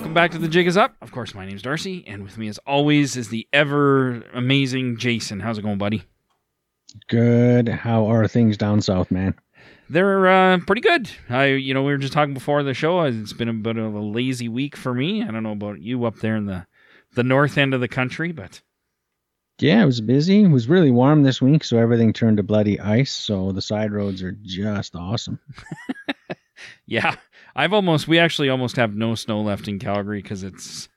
welcome back to The Jig is Up. Of course, my name's Darcy, and with me, as always, is the ever amazing Jason. How's it going, buddy? Good. How are things down south, man? They're uh, pretty good. I, you know, we were just talking before the show. It's been a bit of a lazy week for me. I don't know about you up there in the the north end of the country, but Yeah, it was busy. It was really warm this week, so everything turned to bloody ice. So the side roads are just awesome. yeah, I've almost we actually almost have no snow left in Calgary because it's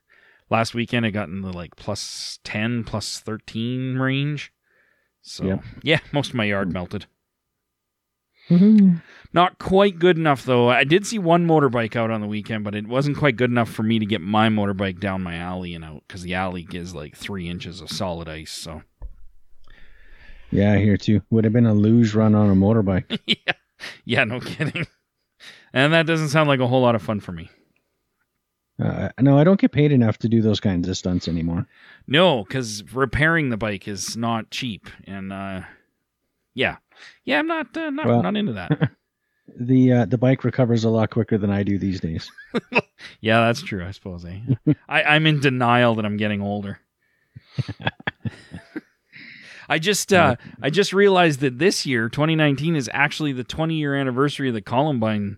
last weekend. it got in the like plus ten, plus thirteen range. So Yep. yeah, most of my yard melted. Woohoo. Not quite good enough though. I did see one motorbike out on the weekend, but it wasn't quite good enough for me to get my motorbike down my alley and out because the alley gives like three inches of solid ice. So Yeah, here too. Would have been a luge run on a motorbike. yeah, yeah, no kidding. And that doesn't sound like a whole lot of fun for me. Uh, no, I don't get paid enough to do those kinds of stunts anymore. No, because repairing the bike is not cheap, and uh, yeah, yeah, I'm not uh, not Well- not into that. The uh, the bike recovers a lot quicker than I do these days. yeah, that's true. I suppose. Eh? I, I'm in denial that I'm getting older. I just uh, I just realized that this year, 2019, is actually the 20 year anniversary of the Columbine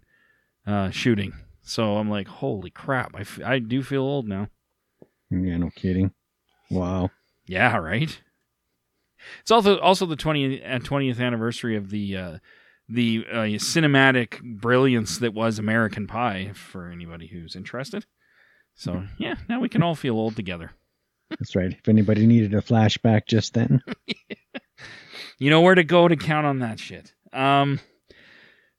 uh, shooting. So I'm like, holy crap! I, f- I do feel old now. Yeah, no kidding. Wow. Yeah, right. It's also also the 20th, uh, 20th anniversary of the uh, the uh, cinematic brilliance that was American Pie. For anybody who's interested, so yeah, now we can all feel old together. That's right. If anybody needed a flashback just then. You know where to go to count on that shit. Um,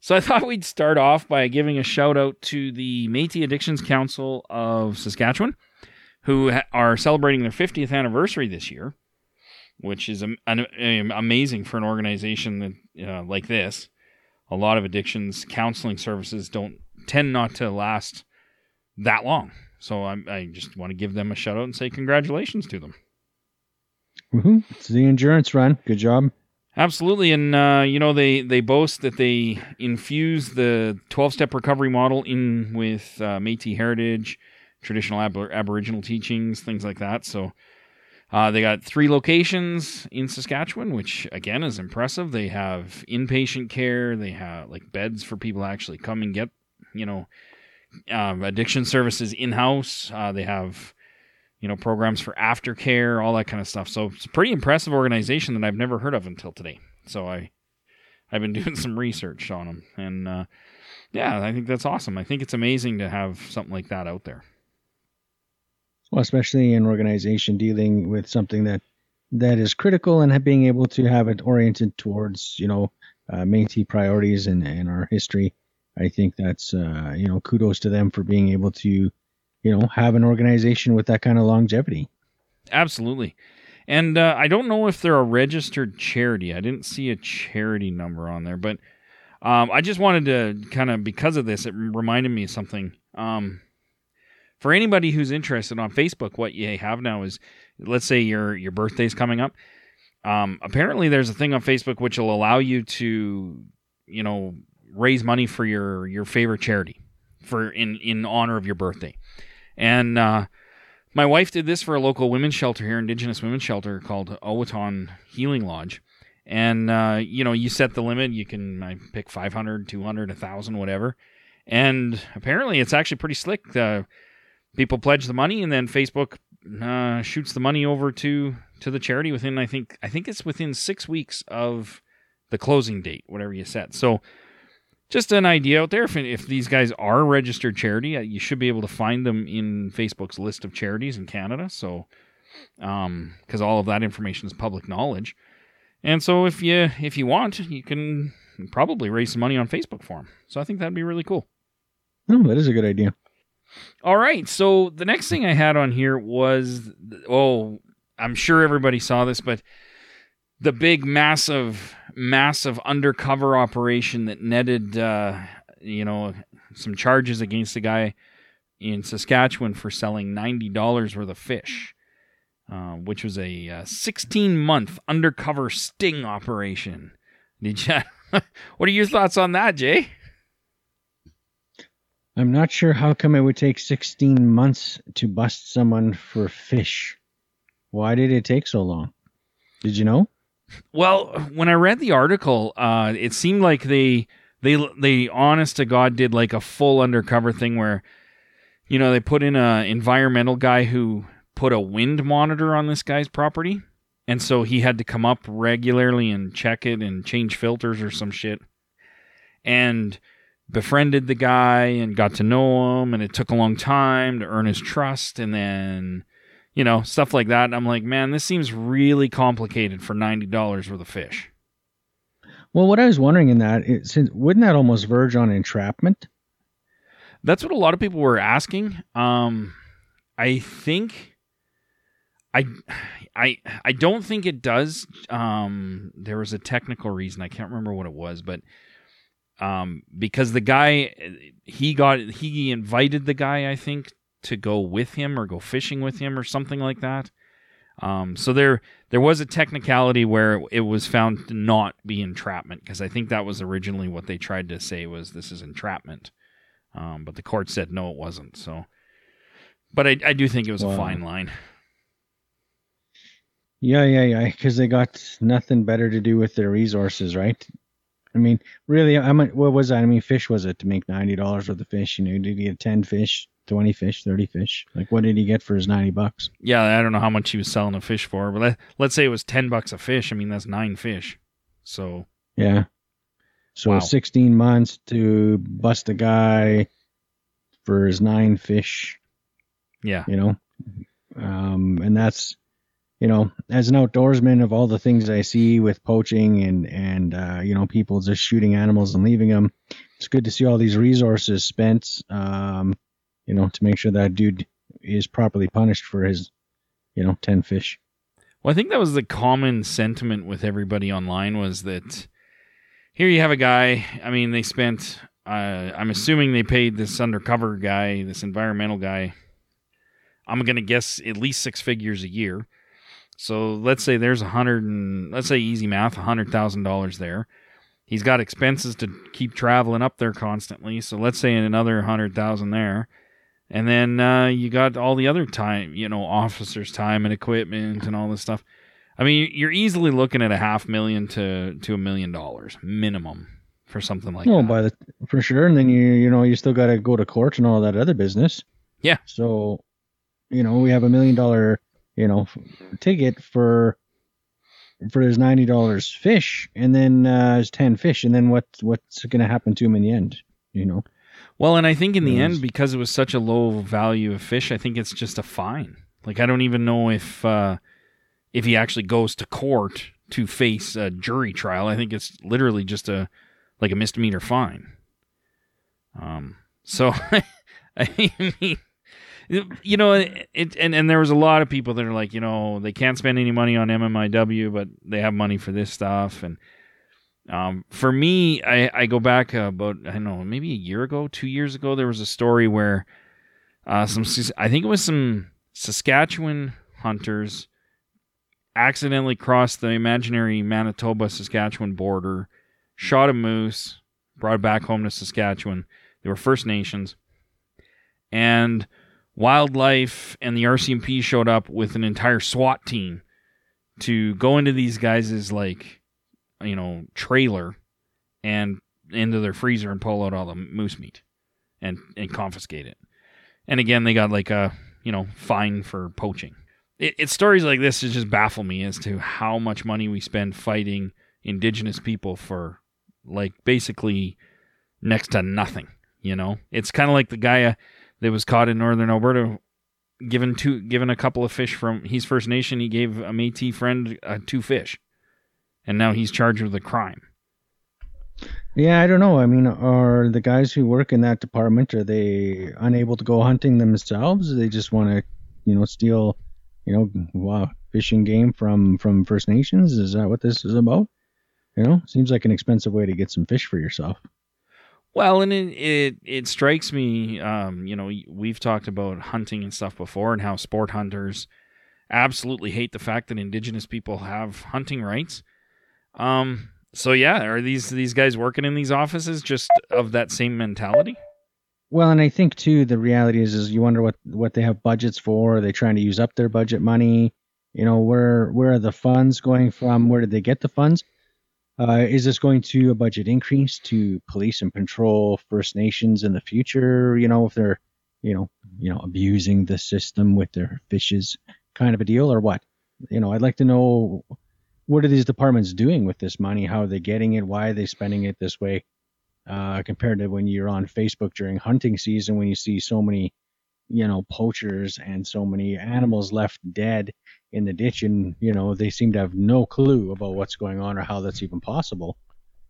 so I thought we'd start off by giving a shout out to the Métis Addictions Council of Saskatchewan, who are celebrating their 50th anniversary this year, which is amazing for an organization that, uh, like this. A lot of addictions counseling services don't tend not to last that long. So I, I just want to give them a shout out and say congratulations to them. It's the endurance run. Good job. Absolutely, and uh, you know they they boast that they infuse the twelve step recovery model in with uh, Métis heritage, traditional ab- Aboriginal teachings, things like that. So uh, they got three locations in Saskatchewan, which again is impressive. They have inpatient care. They have like beds for people to actually come and get you know um, addiction services in house. Uh, they have you know programs for aftercare, all that kind of stuff. So it's a pretty impressive organization that I've never heard of until today. So I I've been doing some research on them, and uh, yeah, I think that's awesome. I think it's amazing to have something like that out there. Well, especially an organization dealing with something that that is critical and being able to have it oriented towards, you know, uh, Métis priorities and, and our history. I think that's, uh, you know, kudos to them for being able to, you know, have an organization with that kind of longevity. Absolutely. And uh, I don't know if they're a registered charity. I didn't see a charity number on there, but um, I just wanted to kind of, because of this, it reminded me of something. Um, for anybody who's interested on Facebook, what you have now is, let's say your your birthday's coming up. Um, apparently, there's a thing on Facebook which will allow you to, you know, raise money for your your favorite charity, for in in honor of your birthday, and uh, my wife did this for a local women's shelter here, Indigenous women's shelter called Awo Taan Healing Lodge. And, uh, you know, you set the limit. You can I pick 500, 200, 1,000, whatever. And apparently it's actually pretty slick. Uh, people pledge the money and then Facebook uh, shoots the money over to, to the charity within, I think, I think it's within six weeks of the closing date, whatever you set. So just an idea out there. If, if these guys are a registered charity, uh, you should be able to find them in Facebook's list of charities in Canada. So, um, because all of that information is public knowledge, and so if you if you want, you can probably raise some money on Facebook for them. So I think that'd be really cool. No, that is a good idea. All right. So the next thing I had on here was oh, I'm sure everybody saw this, but the big, massive, massive undercover operation that netted, uh, you know, some charges against a guy in Saskatchewan for selling ninety dollars worth of fish, uh, which was a uh, 16 month undercover sting operation. Did you? what are your thoughts on that, Jay? I'm not sure how come it would take 16 months to bust someone for fish. Why did it take so long? Did you know? Well, when I read the article, uh, it seemed like they they they honest to god did like a full undercover thing where you know they put in a environmental guy who put a wind monitor on this guy's property. And so he had to come up regularly and check it and change filters or some shit. And befriended the guy and got to know him. And it took a long time to earn his trust. And then you know stuff like that and i'm like man this seems really complicated for $90 worth of fish Well, what I was wondering in that, since wouldn't that almost verge on entrapment? That's what a lot of people were asking. Um, I think, I, I, I don't think it does. Um, there was a technical reason. I can't remember what it was, but um, because the guy, he got, he invited the guy, I think, to go with him or go fishing with him or something like that. Um, so there, there was a technicality where it was found to not be entrapment because I think that was originally what they tried to say was this is entrapment. Um, but the court said no, it wasn't. So, but I, I do think it was a fine line. Yeah, yeah, yeah. Because they got nothing better to do with their resources, right? I mean, really, I mean, what was that? I mean, fish was it to make ninety dollars worth of fish? You know, did he get ten fish, twenty fish, thirty fish? Like, what did he get for his ninety bucks? Yeah, I don't know how much he was selling a fish for, but let, let's say it was ten bucks a fish. I mean, that's nine fish. So Yeah. So Wow. sixteen months to bust a guy for his nine fish. yeah, you know um and that's you know as an outdoorsman of all the things i see with poaching and and uh you know people just shooting animals and leaving them it's good to see all these resources spent um you know to make sure that dude is properly punished for his you know 10 fish Well, I think that was the common sentiment with everybody online was that here you have a guy. I mean, they spent. Uh, I'm assuming they paid this undercover guy, this environmental guy. I'm gonna guess at least six figures a year. So let's say there's a hundred and let's say easy math, a hundred thousand dollars there. He's got expenses to keep traveling up there constantly. So let's say another hundred thousand there. And then uh, you got all the other time, you know, officers' time and equipment and all this stuff. I mean, you're easily looking at a half million to to a million dollars minimum for something like no that. by the for sure and then you you know you still got to go to court and all that other business Yeah. so you know we have a million dollar you know f- ticket for for his ninety dollars fish and then uh his 10 fish and then what what's going to happen to him in the end you know Well, and I think in the end, because it was such a low value of fish, I think it's just a fine. Like I don't even know if uh, if he actually goes to court to face a jury trial. I think it's literally just a like a misdemeanor fine. Um. So I mean, you know, it and and there was a lot of people that are like, you know, they can't spend any money on MMIW, but they have money for this stuff and. Um, for me, I, I go back about I don't know maybe a year ago, two years ago, there was a story where uh, some I think it was some Saskatchewan hunters accidentally crossed the imaginary Manitoba Saskatchewan border, shot a moose, brought it back home to Saskatchewan. They were First Nations, and wildlife and the RCMP showed up with an entire SWAT team to go into these guys' like you know trailer and into their freezer and pull out all the moose meat and and confiscate it. And again, they got like a you know fine for poaching. It, it's stories like this that just baffle me as to how much money we spend fighting indigenous people for like basically next to nothing. You know, it's kind of like the guy uh, that was caught in northern Alberta. Given two, given a couple of fish from he's First Nation, he gave a Métis friend uh, two fish, and now he's charged with a crime. yeah i don't know. I mean are the guys who work in that department are they unable to go hunting themselves? They just want to you know steal you know wow fishing game from from first nations? Is that what this is about? You know seems like an expensive way to get some fish for yourself. Well, and it, it it strikes me, um, you know, we've talked about hunting and stuff before, and how sport hunters absolutely hate the fact that indigenous people have hunting rights. Um, so yeah, are these these guys working in these offices just of that same mentality? Well, and I think too the reality is is you wonder what what they have budgets for. Are they trying to use up their budget money? You know, where where are the funds going from? Where did they get the funds? Uh, is this going to a budget increase to police and patrol First Nations in the future? You know, if they're you know you know abusing the system with their fishes, kind of a deal, or what? You know, I'd like to know what are these departments doing with this money? How are they getting it? Why are they spending it this way? uh, compared to when you're on Facebook during hunting season when you see so many, you know, poachers and so many animals left dead in the ditch, and you know they seem to have no clue about what's going on or how that's even possible.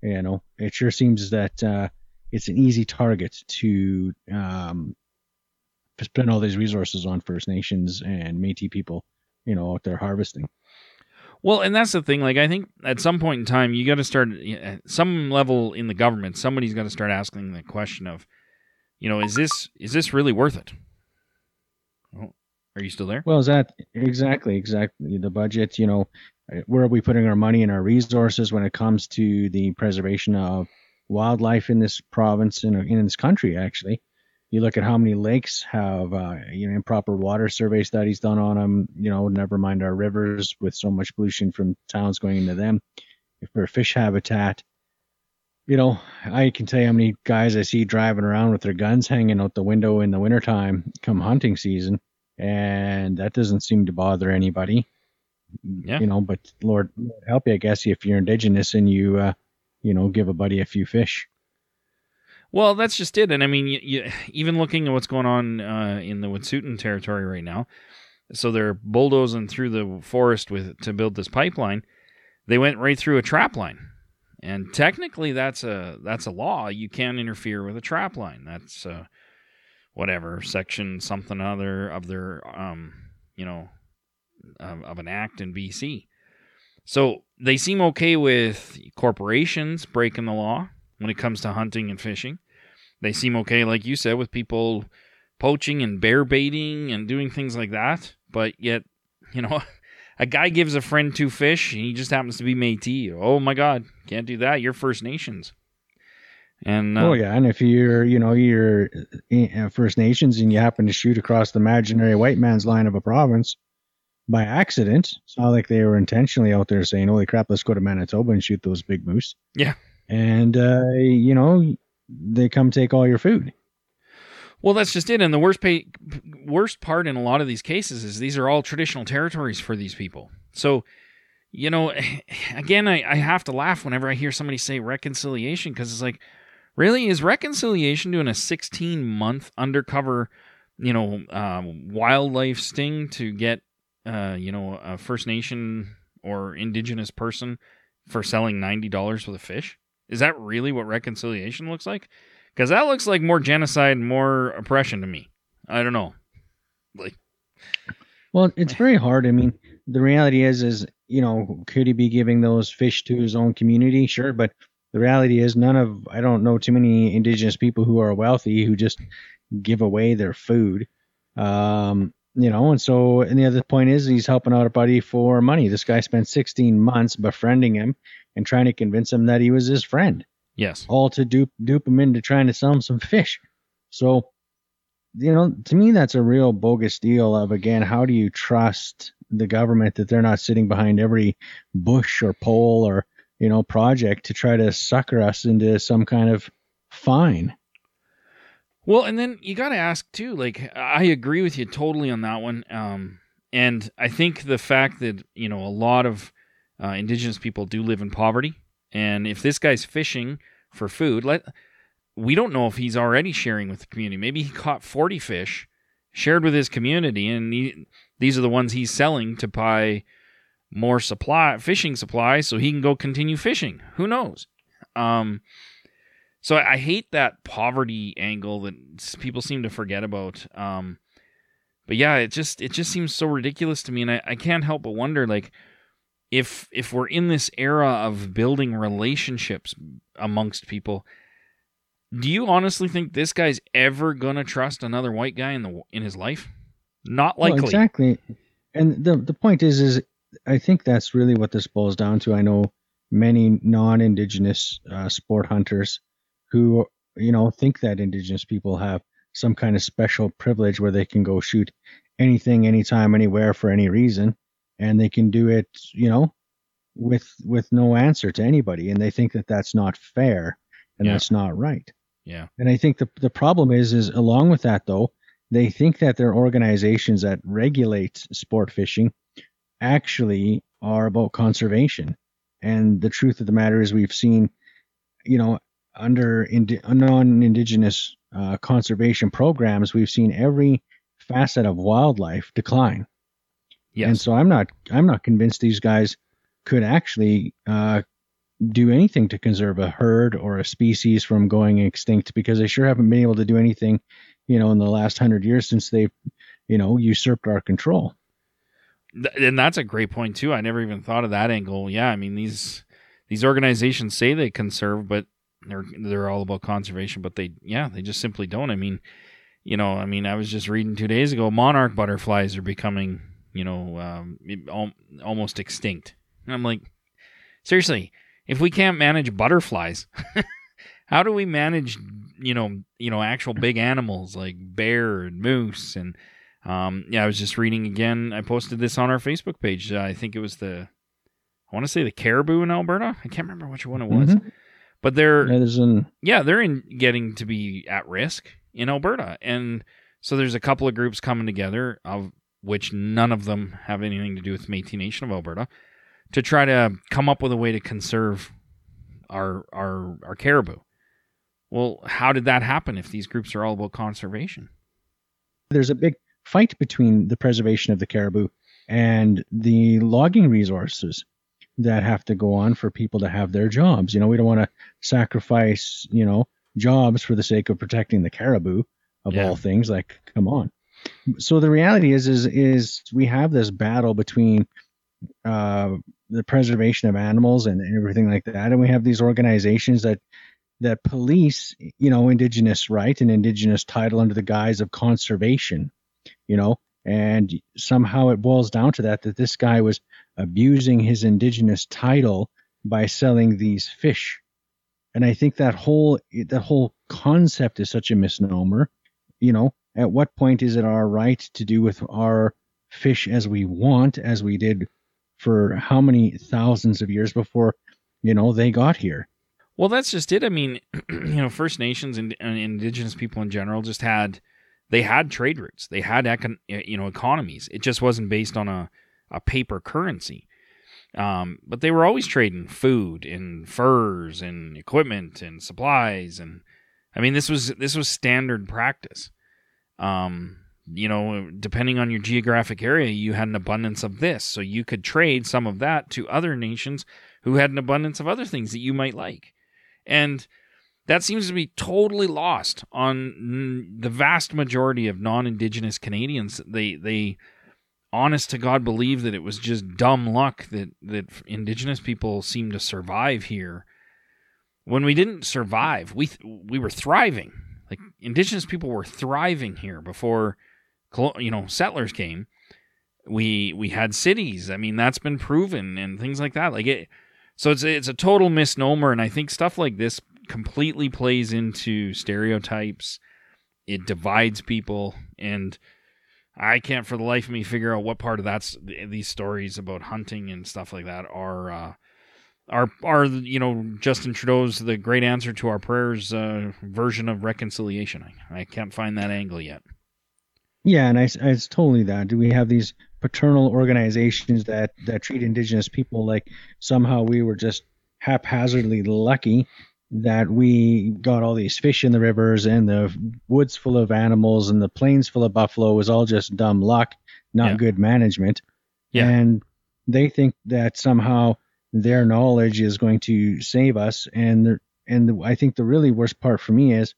You know, it sure seems that uh, it's an easy target to um, spend all these resources on First Nations and Métis people, you know, out there harvesting. Well, and that's the thing. Like, I think at some point in time, you got to start at uh, some level in the government. Somebody's got to start asking the question of, you know, is this is this really worth it? Are you still there? Well, is that exactly exactly the budget? You know, uh, where are we putting our money and our resources when it comes to the preservation of wildlife in this province and in, in this country? Actually, you look at how many lakes have uh, you know improper water survey studies done on them. You know, never mind our rivers with so much pollution from towns going into them. If for fish habitat, you know, I can tell you how many guys I see driving around with their guns hanging out the window in the wintertime come hunting season, and that doesn't seem to bother anybody. Yeah. You know, but Lord help you, I guess, if you're indigenous and you, uh, you know, give a buddy a few fish. Well, that's just it. And I mean, you, you, even looking at what's going on uh, in the Wet'suwet'en territory right now, so they're bulldozing through the forest with to build this pipeline. They went right through a trap line, and technically, that's a that's a law. You can't interfere with a trap line. That's uh, whatever section something other of their um, you know of, of an act in BC. So they seem okay with corporations breaking the law when it comes to hunting and fishing. They seem okay, like you said, with people poaching and bear baiting and doing things like that. But yet, you know, a guy gives a friend two fish, and he just happens to be Métis. Oh my God, can't do that. You're First Nations. And uh, oh yeah, and if you're you know you're uh, First Nations and you happen to shoot across the imaginary white man's line of a province by accident, it's not like they were intentionally out there saying, "Holy crap, let's go to Manitoba and shoot those big moose." Yeah, and uh, you know they come take all your food. Well, that's just it. And the worst pay, worst part in a lot of these cases is these are all traditional territories for these people. So, you know, again, I, I have to laugh whenever I hear somebody say reconciliation because it's like, really, is reconciliation doing a 16 month undercover, you know, um, wildlife sting to get, uh, you know, a First Nation or Indigenous person for selling $90 worth of fish? Is that really what reconciliation looks like? Because that looks like more genocide, more oppression to me. I don't know. Like, well, it's very hard. I mean, the reality is, is you know, could he be giving those fish to his own community? Sure, but the reality is, none of I don't know too many indigenous people who are wealthy who just give away their food. Um, you know, and so, and the other point is, he's helping out a buddy for money. This guy spent 16 months befriending him and trying to convince him that he was his friend. Yes. All to dupe dupe him into trying to sell him some fish. So, you know, to me that's a real bogus deal of again, how do you trust the government that they're not sitting behind every bush or pole or, you know, project to try to sucker us into some kind of fine? Well, and then you got to ask too. Like, I agree with you totally on that one. Um, and I think the fact that you know a lot of uh, indigenous people do live in poverty, and if this guy's fishing for food, let we don't know if he's already sharing with the community. Maybe he caught forty fish, shared with his community, and he, these are the ones he's selling to buy more supply fishing supplies so he can go continue fishing. Who knows? Um, so I hate that poverty angle that people seem to forget about. Um, but yeah, it just it just seems so ridiculous to me, and I, I can't help but wonder like if if we're in this era of building relationships amongst people, do you honestly think this guy's ever gonna trust another white guy in the in his life? Not likely. Well, exactly. And the the point is, is I think that's really what this boils down to. I know many non-indigenous uh, sport hunters who you know think that indigenous people have some kind of special privilege where they can go shoot anything, anytime, anywhere for any reason, and they can do it, you know, with with no answer to anybody, and they think that that's not fair and Yeah. that's not right. Yeah. And I think the the problem is is along with that though, they think that their organizations that regulate sport fishing actually are about conservation. And the truth of the matter is we've seen, you know, under indi- non-indigenous uh, conservation programs, we've seen every facet of wildlife decline. Yes. And so I'm not I'm not convinced these guys could actually uh, do anything to conserve a herd or a species from going extinct because they sure haven't been able to do anything, you know, in the last hundred years since they've, you know, usurped our control. And that's a great point too. I never even thought of that angle. Yeah, I mean these these organizations say they conserve, but they're they're all about conservation, but they yeah they just simply don't. I mean, you know, I mean I was just reading two days ago, monarch butterflies are becoming you know um, al- almost extinct, and I'm like, seriously, if we can't manage butterflies, how do we manage you know you know actual big animals like bear and moose and um, yeah, I was just reading again. I posted this on our Facebook page. Uh, I think it was the, I want to say the caribou in Alberta. I can't remember which one it was, Mhm. but they're Yeah, there's an yeah they're in getting to be at risk in Alberta, and so there's a couple of groups coming together of which none of them have anything to do with Métis Nation of Alberta to try to come up with a way to conserve our our our caribou. Well, how did that happen if these groups are all about conservation? there's a big fight between the preservation of the caribou and the logging resources that have to go on for people to have their jobs. You know, we don't want to sacrifice, you know, jobs for the sake of protecting the caribou of Yeah. all things. Like, come on. So the reality is, is, is we have this battle between uh, the preservation of animals and everything like that, and we have these organizations that that police, you know, indigenous right and indigenous title under the guise of conservation, you know, and somehow it boils down to that that this guy was abusing his indigenous title by selling these fish. And I think that whole that whole concept is such a misnomer. You know, at what point is it our right to do with our fish as we want, as we did for how many thousands of years before, you know, they got here? Well, that's just it. I mean, you know, First Nations and, and indigenous people in general just had they had trade routes. They had econ, you know economies. It just wasn't based on a a paper currency. Um, but they were always trading food and furs and equipment and supplies and I mean this was this was standard practice. Um, you know, depending on your geographic area, you had an abundance of this, so you could trade some of that to other nations who had an abundance of other things that you might like. And that seems to be totally lost on the vast majority of non-indigenous Canadians. They they honest to God believe that it was just dumb luck that that indigenous people seem to survive here. When we didn't survive, we th- we were thriving. Like indigenous people were thriving here before you know settlers came. We we had cities. I mean, that's been proven and things like that. Like it so it's it's a total misnomer, and I think stuff like this completely plays into stereotypes. It divides people, and I can't for the life of me figure out what part of that's these stories about hunting and stuff like that are uh, are are you know Justin Trudeau's the great answer to our prayers uh, version of reconciliation. I, I can't find that angle yet. Yeah, and I, I- it's totally that. Do we have these paternal organizations that that treat indigenous people like somehow we were just haphazardly lucky that we got all these fish in the rivers and the woods full of animals and the plains full of buffalo was all just dumb luck, not Yeah. good management. Yeah. And they think that somehow their knowledge is going to save us. And and the, I think the really worst part for me is,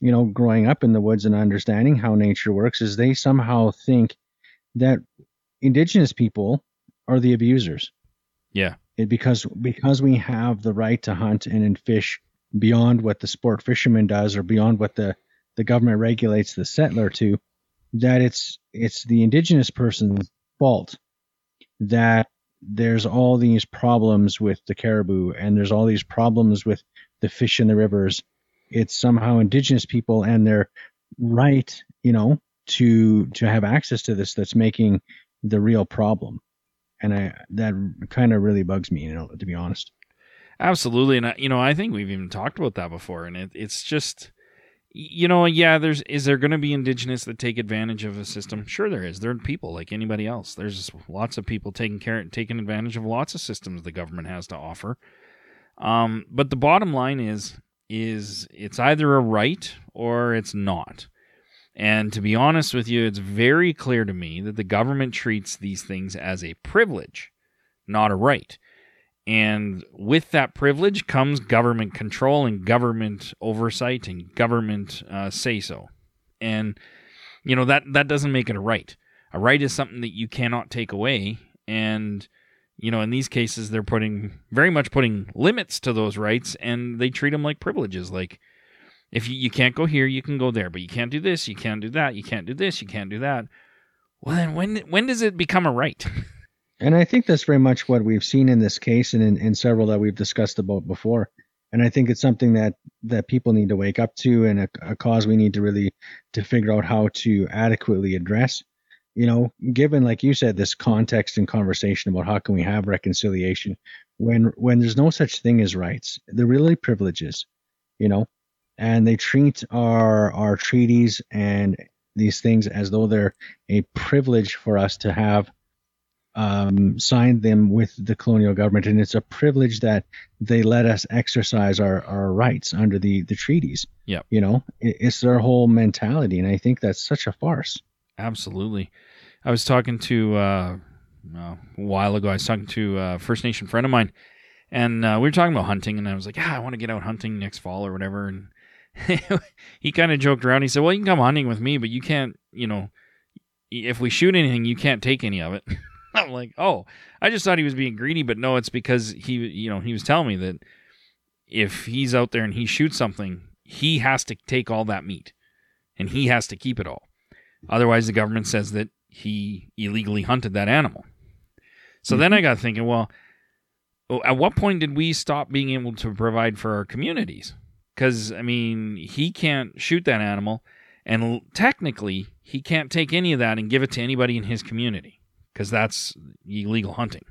you know, growing up in the woods and understanding how nature works, is they somehow think that indigenous people are the abusers. Yeah. It, because because we have the right to hunt and, and fish beyond what the sport fisherman does or beyond what the, the government regulates the settler to, that it's it's the indigenous person's fault that there's all these problems with the caribou and there's all these problems with the fish in the rivers. It's somehow indigenous people and their right, you know, to to have access to this that's making the real problem. And I that kind of really bugs me, you know, to be honest. Absolutely, and I, you know, I think we've even talked about that before, and it, it's just, you know, yeah. There's is there going to be indigenous that take advantage of a system? Sure, there is. There are people like anybody else. There's lots of people taking care, taking advantage of lots of systems the government has to offer. Um, but the bottom line is, is it's either a right or it's not. And to be honest with you, it's very clear to me that the government treats these things as a privilege, not a right. And with that privilege comes government control and government oversight and government uh, say so. And, you know, that, that doesn't make it a right. A right is something that you cannot take away. And, you know, in these cases, they're putting very much putting limits to those rights and they treat them like privileges. Like, if you, you can't go here, you can go there, but you can't do this, you can't do that, you can't do this, you can't do that. Well, then when when does it become a right? And I think that's very much what we've seen in this case and in, in several that we've discussed about before. And I think it's something that that people need to wake up to and a, a cause we need to really to figure out how to adequately address. You know, given like you said, this context and conversation about how can we have reconciliation when when there's no such thing as rights, they're really privileges. You know, and they treat our our treaties and these things as though they're a privilege for us to have um, signed them with the colonial government, and it's a privilege that they let us exercise our, our rights under the, the treaties. Yeah, you know, it, it's their whole mentality, and I think that's such a farce. Absolutely. I was talking to uh, a while ago. I was talking to a First Nation friend of mine, and uh, we were talking about hunting, and I was like, "Yeah, I want to get out hunting next fall or whatever." And he kind of joked around. He said, "Well, you can come hunting with me, but you can't, you know, if we shoot anything, you can't take any of it." I'm like, oh, I just thought he was being greedy, but no, it's because he, you know, he was telling me that if he's out there and he shoots something, he has to take all that meat and he has to keep it all. Otherwise, the government says that he illegally hunted that animal. So mm-hmm. then I got thinking, well, at what point did we stop being able to provide for our communities? Because, I mean, he can't shoot that animal, and technically, he can't take any of that and give it to anybody in his community because that's illegal hunting.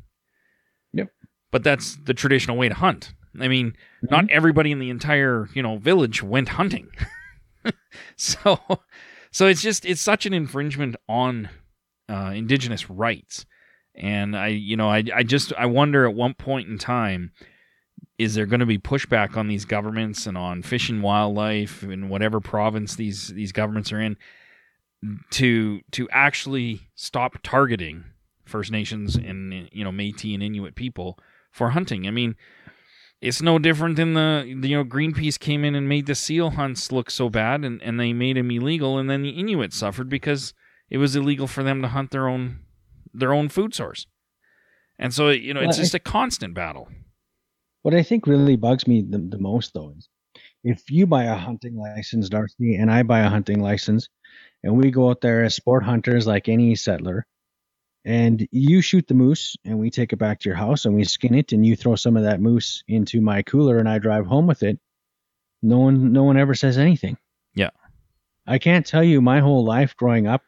Yep. But that's the traditional way to hunt. I mean, mm-hmm. not everybody in the entire you know village went hunting. so, so it's just it's such an infringement on uh, indigenous rights, and I you know I I just I wonder at one point in time is there going to be pushback on these governments and on fish and wildlife in whatever province these these governments are in to to actually stop targeting First Nations and you know Métis and Inuit people for hunting. I mean, it's no different than the you know Greenpeace came in and made the seal hunts look so bad, and and they made them illegal, and then the Inuit suffered because it was illegal for them to hunt their own their own food source. And so you know it's just a constant battle. What I think really bugs me the, the most though is if you buy a hunting license, Darcy, and I buy a hunting license, and we go out there as sport hunters like any settler, and you shoot the moose and we take it back to your house and we skin it and you throw some of that moose into my cooler and I drive home with it no one no one ever says anything. Yeah. I can't tell you my whole life growing up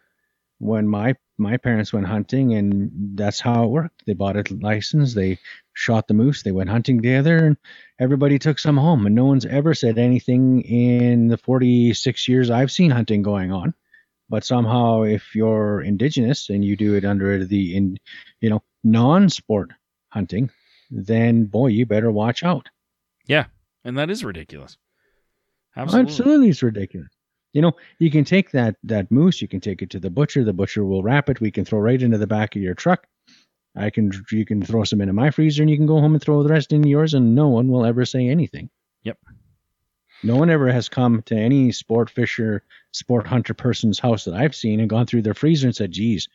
when my my parents went hunting and that's how it worked. They bought a license they shot the moose they went hunting together and everybody took some home and no one's ever said anything in the 46 years I've seen hunting going on but somehow, if you're indigenous and you do it under the, in, you know, non-sport hunting, then boy, you better watch out. Yeah, and that is ridiculous. Absolutely, Absolutely it's ridiculous. You know, you can take that that moose, you can take it to the butcher. The butcher will wrap it. We can throw right into the back of your truck. I can you can throw some into my freezer, and you can go home and throw the rest in yours, and no one will ever say anything. Yep. No one ever has come to any sport fisher, sport hunter person's house that I've seen and gone through their freezer and said, "Geez,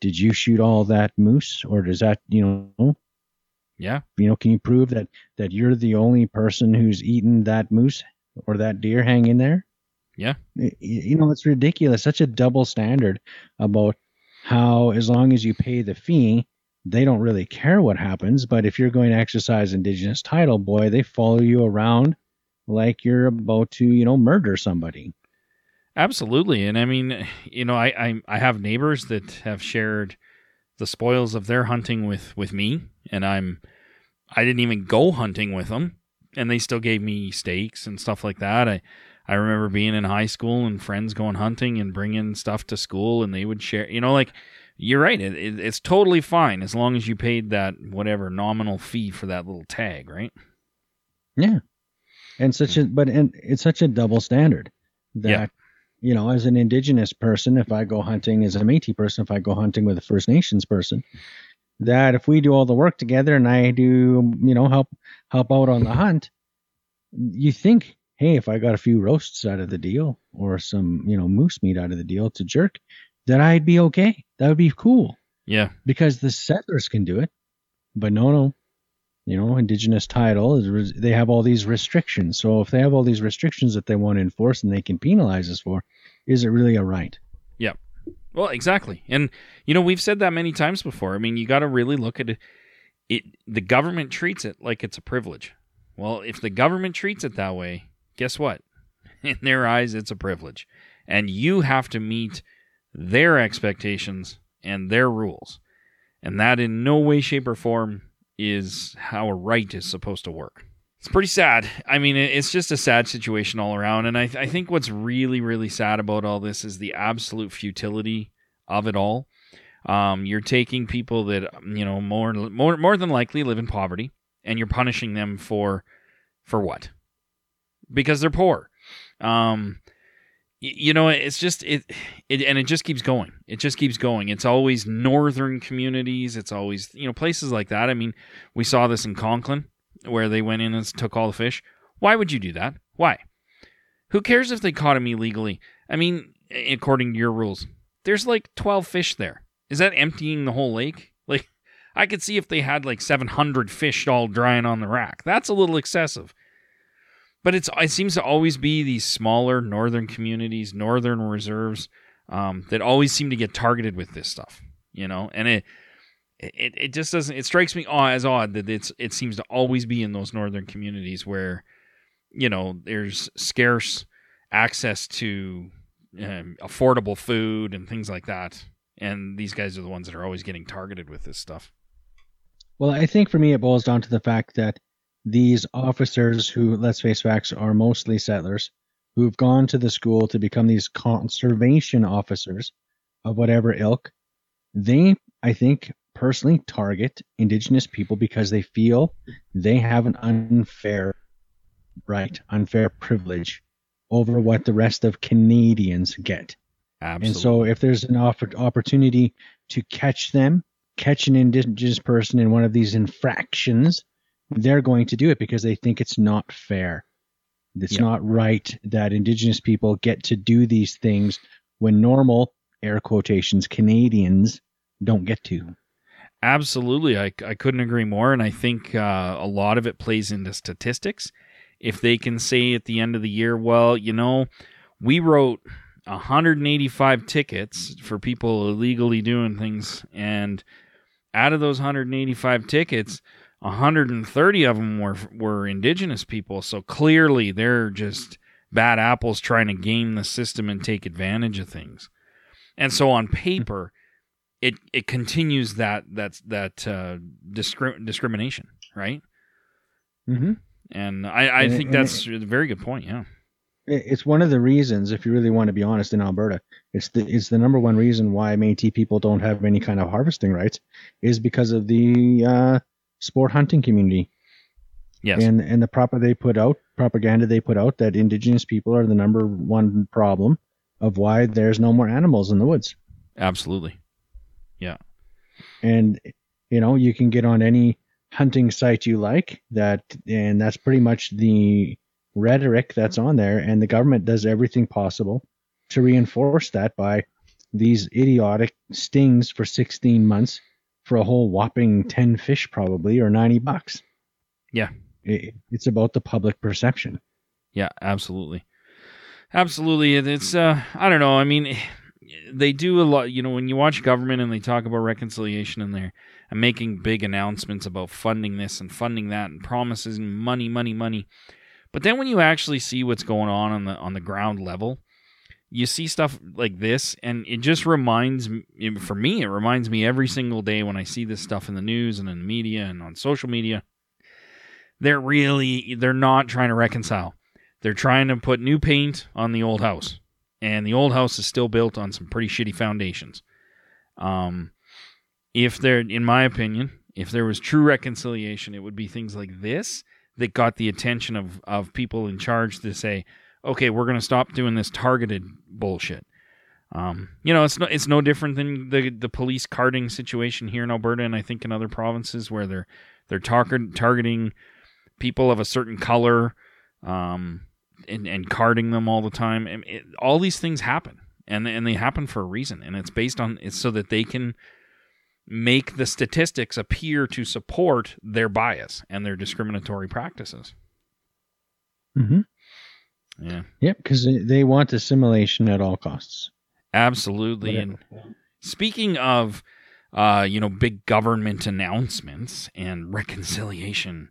did you shoot all that moose, or does that, you know?" Yeah. You know, can you prove that that you're the only person who's eaten that moose or that deer hanging there? Yeah. You know, it's ridiculous. Such a double standard about how, as long as you pay the fee, they don't really care what happens. But if you're going to exercise indigenous title, boy, they follow you around like you're about to, you know, murder somebody. Absolutely, and I mean, you know, I, I I have neighbors that have shared the spoils of their hunting with with me, and I'm I didn't even go hunting with them, and they still gave me steaks and stuff like that. I I remember being in high school and friends going hunting and bringing stuff to school, and they would share. You know, like you're right. It, it, it's totally fine as long as you paid that whatever nominal fee for that little tag, right? Yeah, and such a but and it's such a double standard that Yeah. you know, as an indigenous person, if I go hunting as a Métis person, if I go hunting with a First Nations person, that if we do all the work together and I do, you know, help help out on the hunt, you think, hey, if I got a few roasts out of the deal or some, you know, moose meat out of the deal to jerk, that I'd be okay. That would be cool Yeah, because the settlers can do it. But no, no, you know, indigenous title, they have all these restrictions. So if they have all these restrictions that they want to enforce and they can penalize us for, is it really a right? Yep. Well, exactly. And you know, we've said that many times before. I mean, you got to really look at it. It the government treats it like it's a privilege. Well, if the government treats it that way, guess what? In their eyes, it's a privilege. And you have to meet their expectations and their rules. And that in no way shape or form is how a right is supposed to work. It's pretty sad. I mean, it's just a sad situation all around. And I, I think what's really, really sad about all this is the absolute futility of it all. Um, you're taking people that you know more, more, more than likely live in poverty, and you're punishing them for, for what? Because they're poor. Um, you know, it's just it, it, and it just keeps going. It just keeps going. It's always northern communities. It's always you know places like that. I mean, we saw this in Conklin where they went in and took all the fish. Why would you do that? Why? Who cares if they caught him illegally? I mean, according to your rules, there's like 12 fish there. Is that emptying the whole lake? Like, I could see if they had like 700 fish all drying on the rack. That's a little excessive. But it's it seems to always be these smaller northern communities, northern reserves um, that always seem to get targeted with this stuff, you know. And it it, it just doesn't. It strikes me as odd that it's it seems to always be in those northern communities where, you know, there's scarce access to um, affordable food and things like that. And these guys are the ones that are always getting targeted with this stuff. Well, I think for me it boils down to the fact that these officers who, let's face facts, are mostly settlers who've gone to the school to become these conservation officers of whatever ilk, they, I think, personally target indigenous people because they feel they have an unfair right, unfair privilege over what the rest of Canadians get. Absolutely. And so, if there's an opp- opportunity to catch them, catch an indigenous person in one of these infractions, they're going to do it because they think it's not fair. It's Yeah. not right that indigenous people get to do these things when normal, air quotations, Canadians don't get to. Absolutely. I, I couldn't agree more. And I think uh, a lot of it plays into statistics. If they can say at the end of the year, well, you know, we wrote 185 tickets for people illegally doing things. And out of those 185 tickets, 130 of them were, were indigenous people. So clearly they're just bad apples trying to game the system and take advantage of things. And so on paper, it it continues that that that uh, discri- discrimination, right? Mm-hmm. And I, I And think that's a very good point. Yeah, It's one of the reasons, if you really want to be honest, in Alberta, it's the it's the number one reason why Métis people don't have any kind of harvesting rights, is because of the uh, sport hunting community. yes, and and the proper they put out propaganda they put out that indigenous people are the number one problem of why there's no more animals in the woods absolutely. Yeah. And you know you can get on any hunting site you like that and that's pretty much the rhetoric that's on there and the government does everything possible to reinforce that by these idiotic stings for 16 months for a whole whopping 10 fish probably or 90 bucks Yeah. it, it's about the public perception Yeah, absolutely, absolutely. It's uh, I don't know. I mean, they do a lot. You know, when you watch government and they talk about reconciliation in there and making big announcements about funding this and funding that and promises and money, money, money. But then when you actually see what's going on on the on the ground level, you see stuff like this, and it just reminds me, for me, it reminds me every single day when I see this stuff in the news and in the media and on social media. They're really, they're not trying to reconcile. They're trying to put new paint on the old house, and the old house is still built on some pretty shitty foundations. Um, if there, in my opinion, if there was true reconciliation, it would be things like this that got the attention of of people in charge to say, okay, we're going to stop doing this targeted bullshit. Um, you know, it's no it's no different than the the police carding situation here in Alberta, and I think in other provinces where they're they're target, targeting people of a certain color, um, and and carding them all the time. It, all these things happen, and and they happen for a reason, and it's based on it's so that they can make the statistics appear to support their bias and their discriminatory practices. Mm-hmm. Yeah. Yep, because they want assimilation at all costs. Absolutely. And speaking of, uh, you know, big government announcements and reconciliation,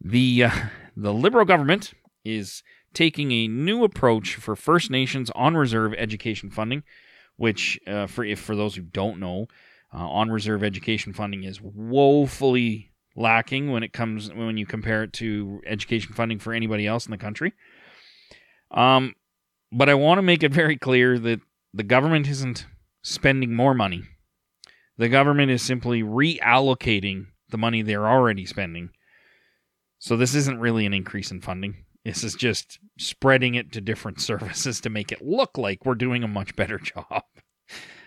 the uh, the Liberal government is taking a new approach for First Nations on reserve education funding, which, uh, for if for those who don't know, uh, on reserve education funding is woefully lacking when it comes when you compare it to education funding for anybody else in the country. Um, but I want to make it very clear that the government isn't spending more money. The government is simply reallocating the money they're already spending. So this isn't really an increase in funding. This is just spreading it to different services to make it look like we're doing a much better job.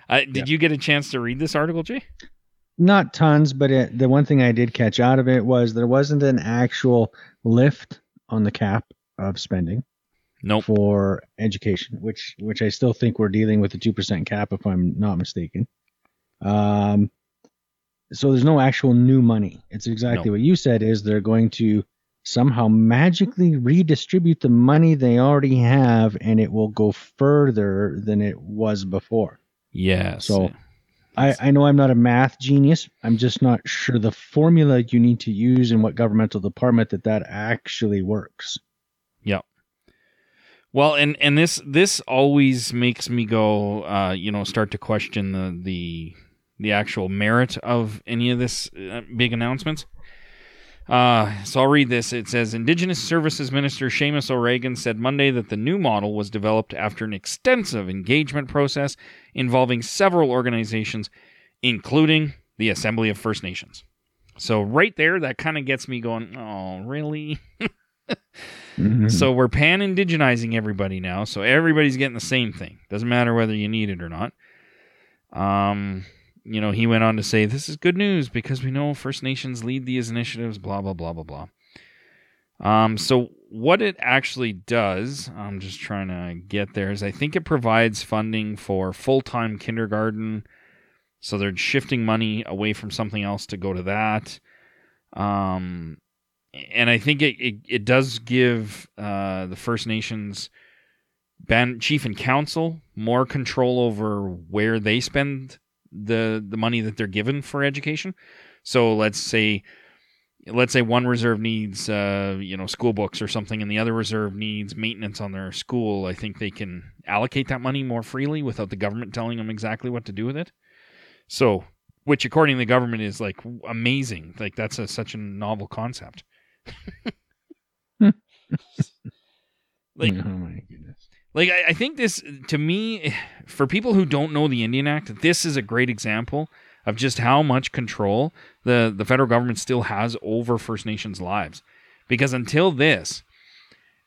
Uh, did yeah. you get a chance to read this article, Jay? Not tons, but it, the one thing I did catch out of it was there wasn't an actual lift on the cap of spending nope. for education, which which I still think we're dealing with a two percent cap, if I'm not mistaken. Um, so there's no actual new money. It's exactly nope. what you said. Is they're going to somehow magically redistribute the money they already have, and it will go further than it was before. Yes. So I, I know I'm not a math genius. I'm just not sure the formula you need to use in what governmental department that that actually works. Well, and and this this always makes me go, uh, you know, start to question the the the actual merit of any of this uh, big announcements. Uh, so I'll read this. It says Indigenous Services Minister Seamus O'Regan said Monday that the new model was developed after an extensive engagement process involving several organizations, including the Assembly of First Nations. So right there, that kind of gets me going. Oh, really? mm-hmm. So we're pan indigenizing everybody now. So everybody's getting the same thing. Doesn't matter whether you need it or not. Um, you know, he went on to say, This is good news because we know First Nations lead these initiatives, blah, blah, blah, blah, blah. Um, so, what it actually does, I'm just trying to get there, is I think it provides funding for full time kindergarten. So, they're shifting money away from something else to go to that. Um, and I think it, it, it does give uh, the First Nations band chief and council more control over where they spend the the money that they're given for education. So let's say let's say one reserve needs uh, you know school books or something and the other reserve needs maintenance on their school i think they can allocate that money more freely without the government telling them exactly what to do with it. So which according to the government is like amazing. Like that's a, such a novel concept like oh my goodness like I, I think this to me for people who don't know the indian act this is a great example of just how much control the, the federal government still has over First Nations lives. Because until this,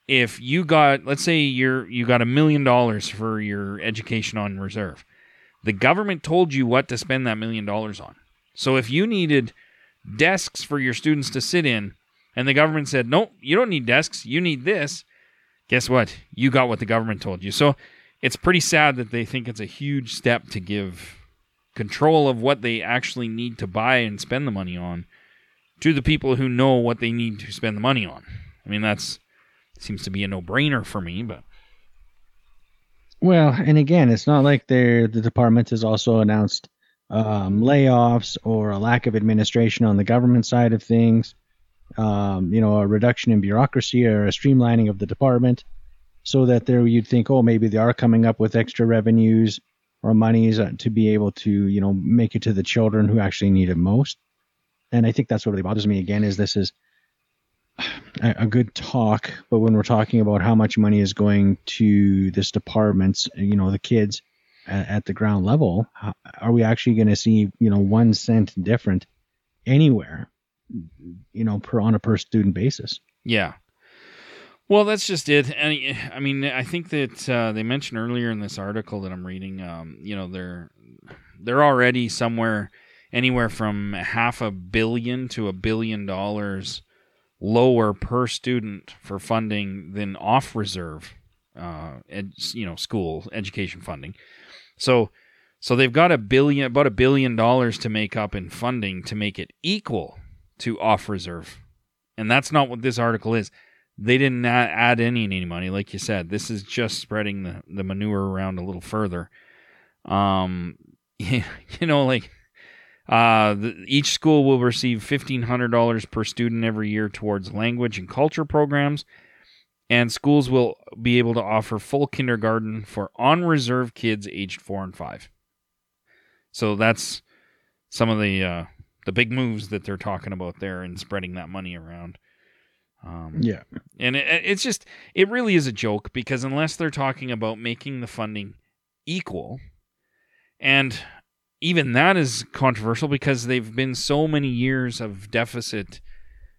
if you got let's say you're you got a million dollars for your education on reserve, the government told you what to spend that million dollars on. So if you needed desks for your students to sit in, and the government said, "No, you don't need desks. You need this." Guess what? You got what the government told you. So it's pretty sad that they think it's a huge step to give control of what they actually need to buy and spend the money on to the people who know what they need to spend the money on. I mean, that's seems to be a no-brainer for me, but well, and again, it's not like the department has also announced um, layoffs or a lack of administration on the government side of things. Um, you know, a reduction in bureaucracy or a streamlining of the department. so that there you'd think, oh, maybe they are coming up with extra revenues or monies uh, to be able to, you know, make it to the children who actually need it most. And I think that's what really bothers me again is this is a, good talk, but when we're talking about how much money is going to this department's, you know, the kids at the ground level, are we actually going to see, you know, one cent different anywhere, you know, per on a per student basis? Yeah. Well, that's just it. And I mean, I think that uh, they mentioned earlier in this article that I'm reading, um, you know, they're they're already somewhere anywhere from half a billion to a billion dollars lower per student for funding than off reserve, uh, ed, you know, school education funding. So, so they've got a billion, about a billion dollars to make up in funding to make it equal to off reserve, and that's not what this article is. They didn't add any any money, like you said. This is just spreading the the manure around a little further. Um, you know, like uh, the, each school will receive $1,500 per student every year towards language and culture programs, and schools will be able to offer full kindergarten for on reserve kids aged four and five. So that's some of the uh, the big moves that they're talking about there and spreading that money around. Um, yeah, and it, it's just it really is a joke because unless they're talking about making the funding equal, and even that is controversial because they've been so many years of deficit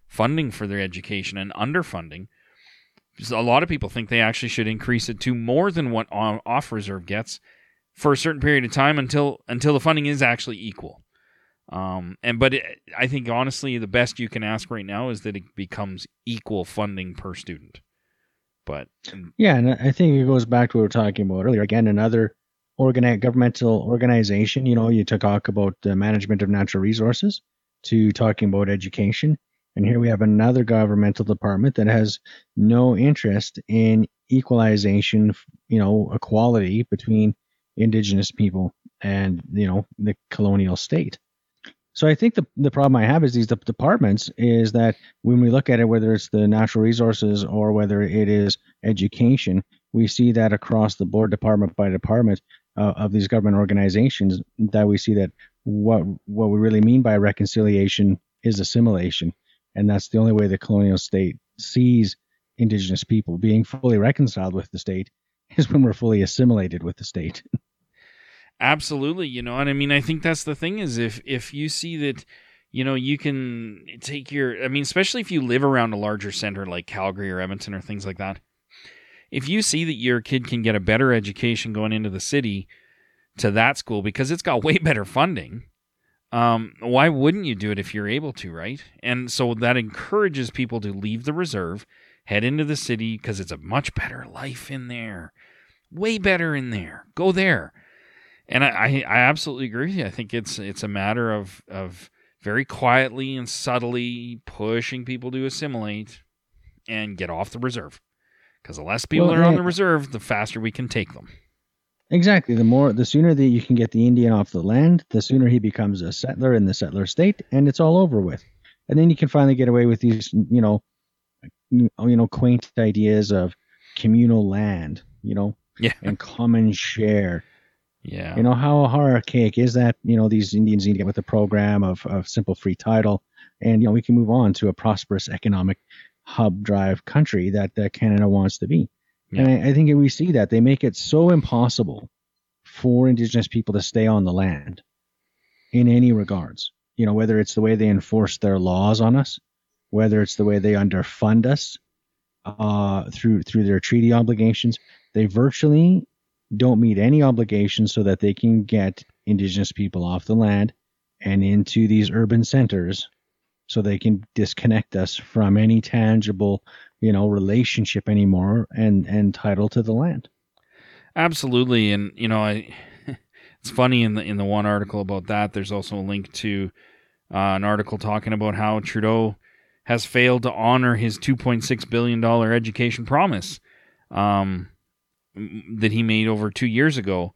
funding for their education and underfunding. A lot of people think they actually should increase it to more than what off reserve gets for a certain period of time until until the funding is actually equal. Um, and but it, I think honestly, the best you can ask right now is that it becomes equal funding per student. But yeah, and I think it goes back to what we were talking about earlier. Again, another organi- governmental organization. You know, you talk about the management of natural resources to talking about education. And here we have another governmental department that has no interest in equalization, you know, equality between indigenous people and, you know, the colonial state. So I think the the problem I have is these departments is that when we look at it, whether it's the natural resources or whether it is education, we see that across the board, department by department, uh, of these government organizations that we see that what what we really mean by reconciliation is assimilation, and that's the only way the colonial state sees indigenous people being fully reconciled with the state is when we're fully assimilated with the state. Absolutely, you know, and I mean, I think that's the thing is if if you see that, you know, you can take your, I mean, especially if you live around a larger center like Calgary or Edmonton or things like that, if you see that your kid can get a better education going into the city to that school because it's got way better funding, um, why wouldn't you do it if you're able to, right? And so that encourages people to leave the reserve, head into the city because it's a much better life in there, way better in there. Go there. And I, I absolutely agree with you. I think it's it's a matter of of very quietly and subtly pushing people to assimilate and get off the reserve. Because the less people well, are yeah. on the reserve, the faster we can take them. Exactly. The more, the sooner that you can get the Indian off the land, the sooner he becomes a settler in the settler state, and it's all over with. And then you can finally get away with these, you know, you know, quaint ideas of communal land, you know, yeah, and common share. Yeah. You know how, archaic is that? You know, these Indians need to get with the program of, of simple free title, and you know we can move on to a prosperous economic hub drive country that, that Canada wants to be. Yeah. And I, I think we see that they make it so impossible for Indigenous people to stay on the land in any regards. You know, whether it's the way they enforce their laws on us, whether it's the way they underfund us uh, through through their treaty obligations, they virtually don't meet any obligations so that they can get Indigenous people off the land and into these urban centers so they can disconnect us from any tangible, you know, relationship anymore and and title to the land. Absolutely, and you know, I it's funny in the in the one article about that. There's also a link to uh, an article talking about how Trudeau has failed to honor his 2.6 billion dollar education promise um, that he made over two years ago.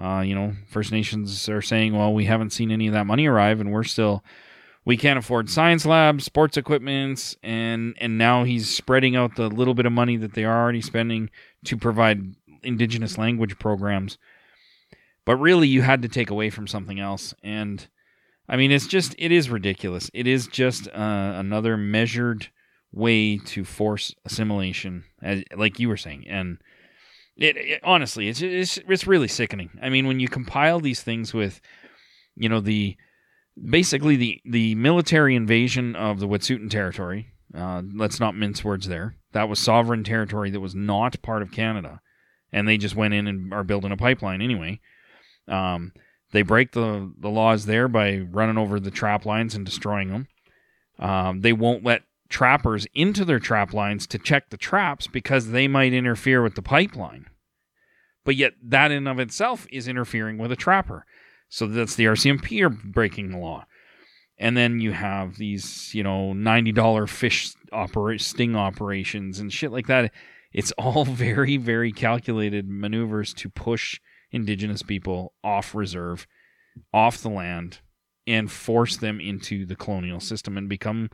Uh, you know, First Nations are saying, "Well, we haven't seen any of that money arrive, and we're still we can't afford science labs, sports equipments, and and now he's spreading out the little bit of money that they are already spending to provide indigenous language programs. But really, you had to take away from something else, and I mean, it's just it is ridiculous. It is just uh, another measured way to force assimilation, as, like you were saying, and it, it honestly, it's, it's it's really sickening. I mean, when you compile these things with, you know, the basically the the military invasion of the Wet'suwet'en territory. Uh, let's not mince words there. That was sovereign territory that was not part of Canada, and they just went in and are building a pipeline anyway. Um, they break the the laws there by running over the trap lines and destroying them. Um, they won't let trappers into their trap lines to check the traps because they might interfere with the pipeline. But yet, that in of itself is interfering with a trapper. So that's the RCMP are breaking the law. And then you have these, you know, $90 fish opera- sting operations and shit like that. It's all very, very calculated maneuvers to push indigenous people off reserve, off the land, and force them into the colonial system and become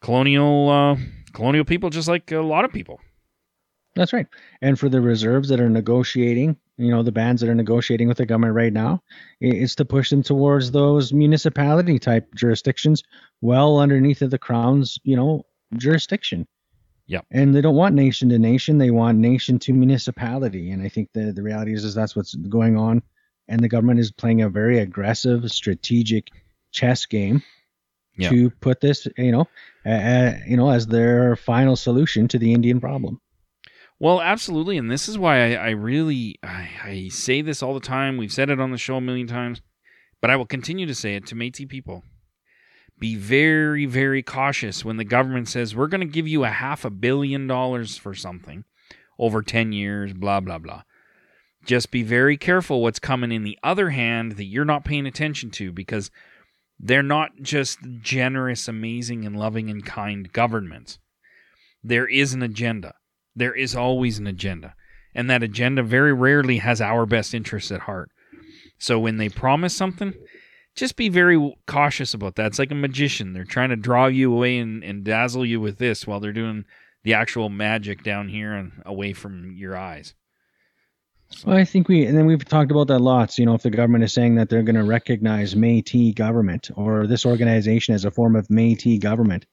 colonial uh, colonial people just like a lot of people. That's right. And for the reserves that are negotiating, you know, the bands that are negotiating with the government right now, it's to push them towards those municipality type jurisdictions well underneath of the crown's, you know, jurisdiction. Yeah. And they don't want nation to nation, they want nation to municipality. And I think the the reality is, is that's what's going on. And the government is playing a very aggressive, strategic chess game yeah. to put this, you know, uh, you know, as their final solution to the Indian problem. Well, absolutely, and this is why I, I really I, I, say this all the time. We've said it on the show a million times, but I will continue to say it to Métis people. Be very, very cautious when the government says we're going to give you a half a billion dollars for something over ten years. Blah blah blah. Just be very careful what's coming in the other hand that you're not paying attention to because they're not just generous, amazing, and loving and kind governments. There is an agenda there is always an agenda. And that agenda very rarely has our best interests at heart. So when they promise something, just be very cautious about that. It's like a magician. They're trying to draw you away and, and dazzle you with this while they're doing the actual magic down here and away from your eyes. So. Well, I think we, and then we've talked about that lots. You know, if the government is saying that they're going to recognize Métis government or this organization as a form of Métis government,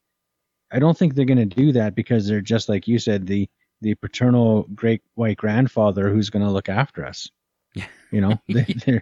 I don't think they're going to do that because they're just like you said, the the paternal great white grandfather who's going to look after us. You know, they,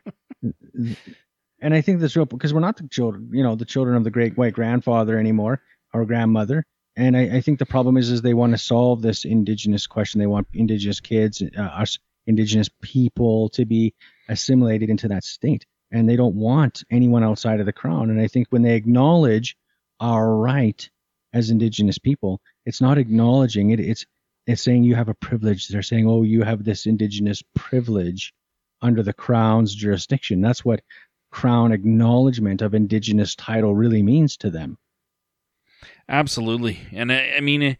and I think that's real because we're not the children, you know, the children of the great white grandfather anymore or grandmother. And I, I think the problem is, is they want to solve this indigenous question. They want indigenous kids, uh, us indigenous people, to be assimilated into that state, and they don't want anyone outside of the crown. And I think when they acknowledge our right as indigenous people, it's not acknowledging it. It's it's saying you have a privilege. They're saying, oh, you have this indigenous privilege under the crown's jurisdiction. That's what crown acknowledgement of indigenous title really means to them. Absolutely, and I, I mean,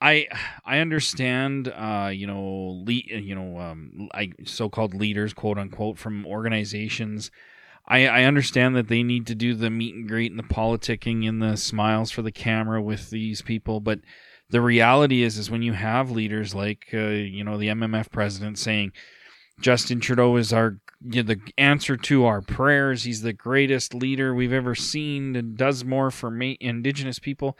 I I understand, uh, you know, le- you know, um, I, so-called leaders, quote unquote, from organizations. I, I understand that they need to do the meet and greet and the politicking and the smiles for the camera with these people, but the reality is is when you have leaders like uh, you know the MMF president saying Justin Trudeau is our you know, the answer to our prayers. He's the greatest leader we've ever seen and does more for ma- indigenous people.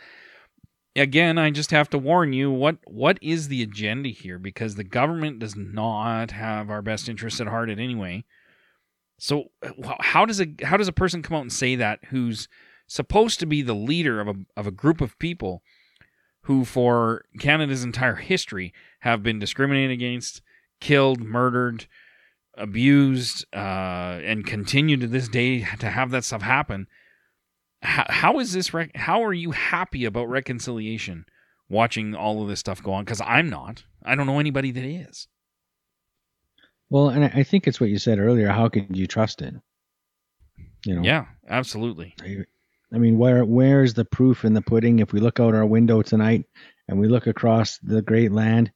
Again, I just have to warn you what what is the agenda here because the government does not have our best interests at heart in any way. So how does a how does a person come out and say that who's supposed to be the leader of a of a group of people who, for Canada's entire history, have been discriminated against, killed, murdered, abused, uh, and continue to this day to have that stuff happen. How, how is this? Rec- how are you happy about reconciliation? Watching all of this stuff go on because I'm not. I don't know anybody that is. Well, and I think it's what you said earlier. How could you trust it? You know. Yeah, absolutely. I mean, where where's the proof in the pudding? If we look out our window tonight and we look across the great land,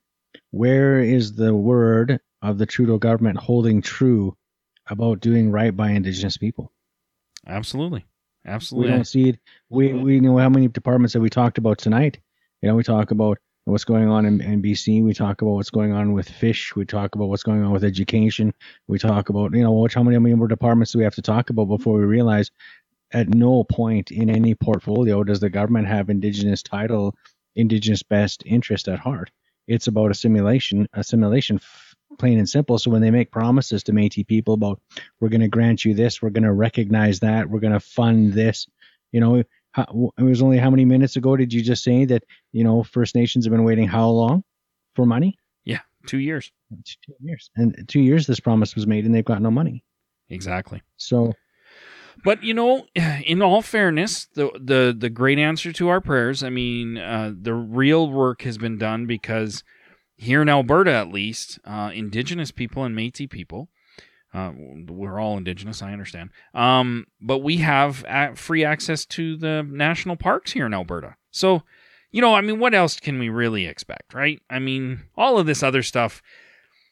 where is the word of the Trudeau government holding true about doing right by Indigenous people? Absolutely. Absolutely. We don't see it. We we know how many departments that we talked about tonight. You know, we talk about what's going on in, in BC. We talk about what's going on with fish. We talk about what's going on with education. We talk about you know which how many more departments do we have to talk about before we realize at no point in any portfolio does the government have indigenous title, indigenous best interest at heart. It's about assimilation, assimilation, plain and simple. So when they make promises to Métis people about we're going to grant you this, we're going to recognize that, we're going to fund this, you know, how, it was only how many minutes ago did you just say that you know First Nations have been waiting how long for money? Yeah, two years. Two years, and two years this promise was made, and they've got no money. Exactly. So but you know, in all fairness, the the the great answer to our prayers. I mean, uh, the real work has been done because here in Alberta, at least, uh, Indigenous people and Métis people, uh, we're all Indigenous, I understand, um, but we have free access to the national parks here in Alberta. So, you know, I mean, what else can we really expect, right? I mean, all of this other stuff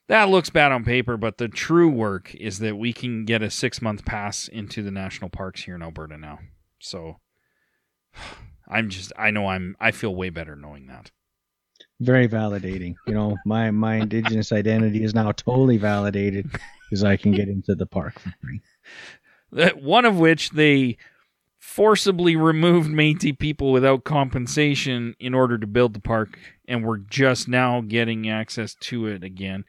that looks bad on paper, but the true work is that we can get a six month pass into the national parks here in Alberta now. So I'm just I know I'm I feel way better knowing that. Very validating. You know, my my indigenous identity is now totally validated because I can get into the park for free. One of which they forcibly removed Métis people without compensation in order to build the park, and we're just now getting access to it again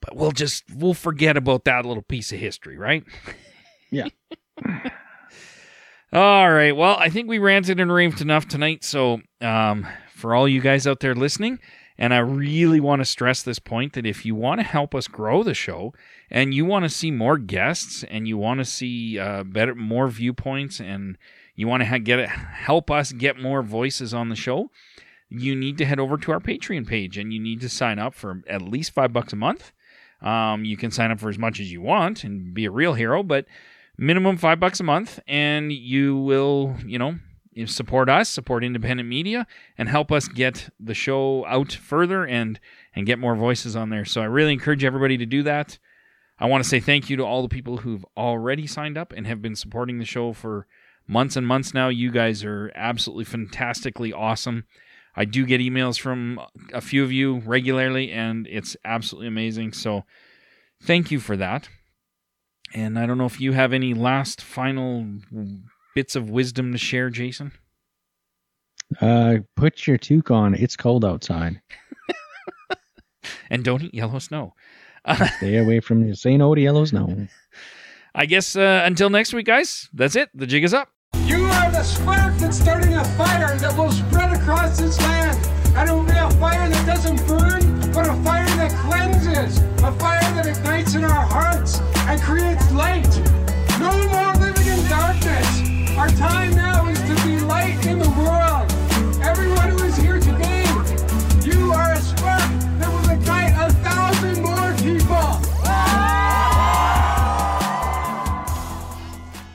but we'll just we'll forget about that little piece of history, right? Yeah. all right. Well, I think we ranted and raved enough tonight. So, um, for all you guys out there listening, and I really want to stress this point that if you want to help us grow the show and you want to see more guests and you want to see uh, better, more viewpoints, and you want to ha- get help us get more voices on the show, you need to head over to our Patreon page and you need to sign up for at least five bucks a month. Um, you can sign up for as much as you want and be a real hero, but minimum five bucks a month, and you will, you know, support us, support independent media, and help us get the show out further and and get more voices on there. So I really encourage everybody to do that. I want to say thank you to all the people who've already signed up and have been supporting the show for months and months now. You guys are absolutely fantastically awesome. I do get emails from a few of you regularly, and it's absolutely amazing. So thank you for that. And I don't know if you have any last final bits of wisdom to share, Jason? Uh, put your toque on. It's cold outside. and don't eat yellow snow. Stay away from the St. no yellow snow. I guess uh, until next week, guys, that's it. The jig is up. You are the spark that's starting a fire that will spread across this land. And it will be a fire that doesn't burn, but a fire that cleanses, a fire that ignites in our hearts and creates light. No more our time now is to be light in the world.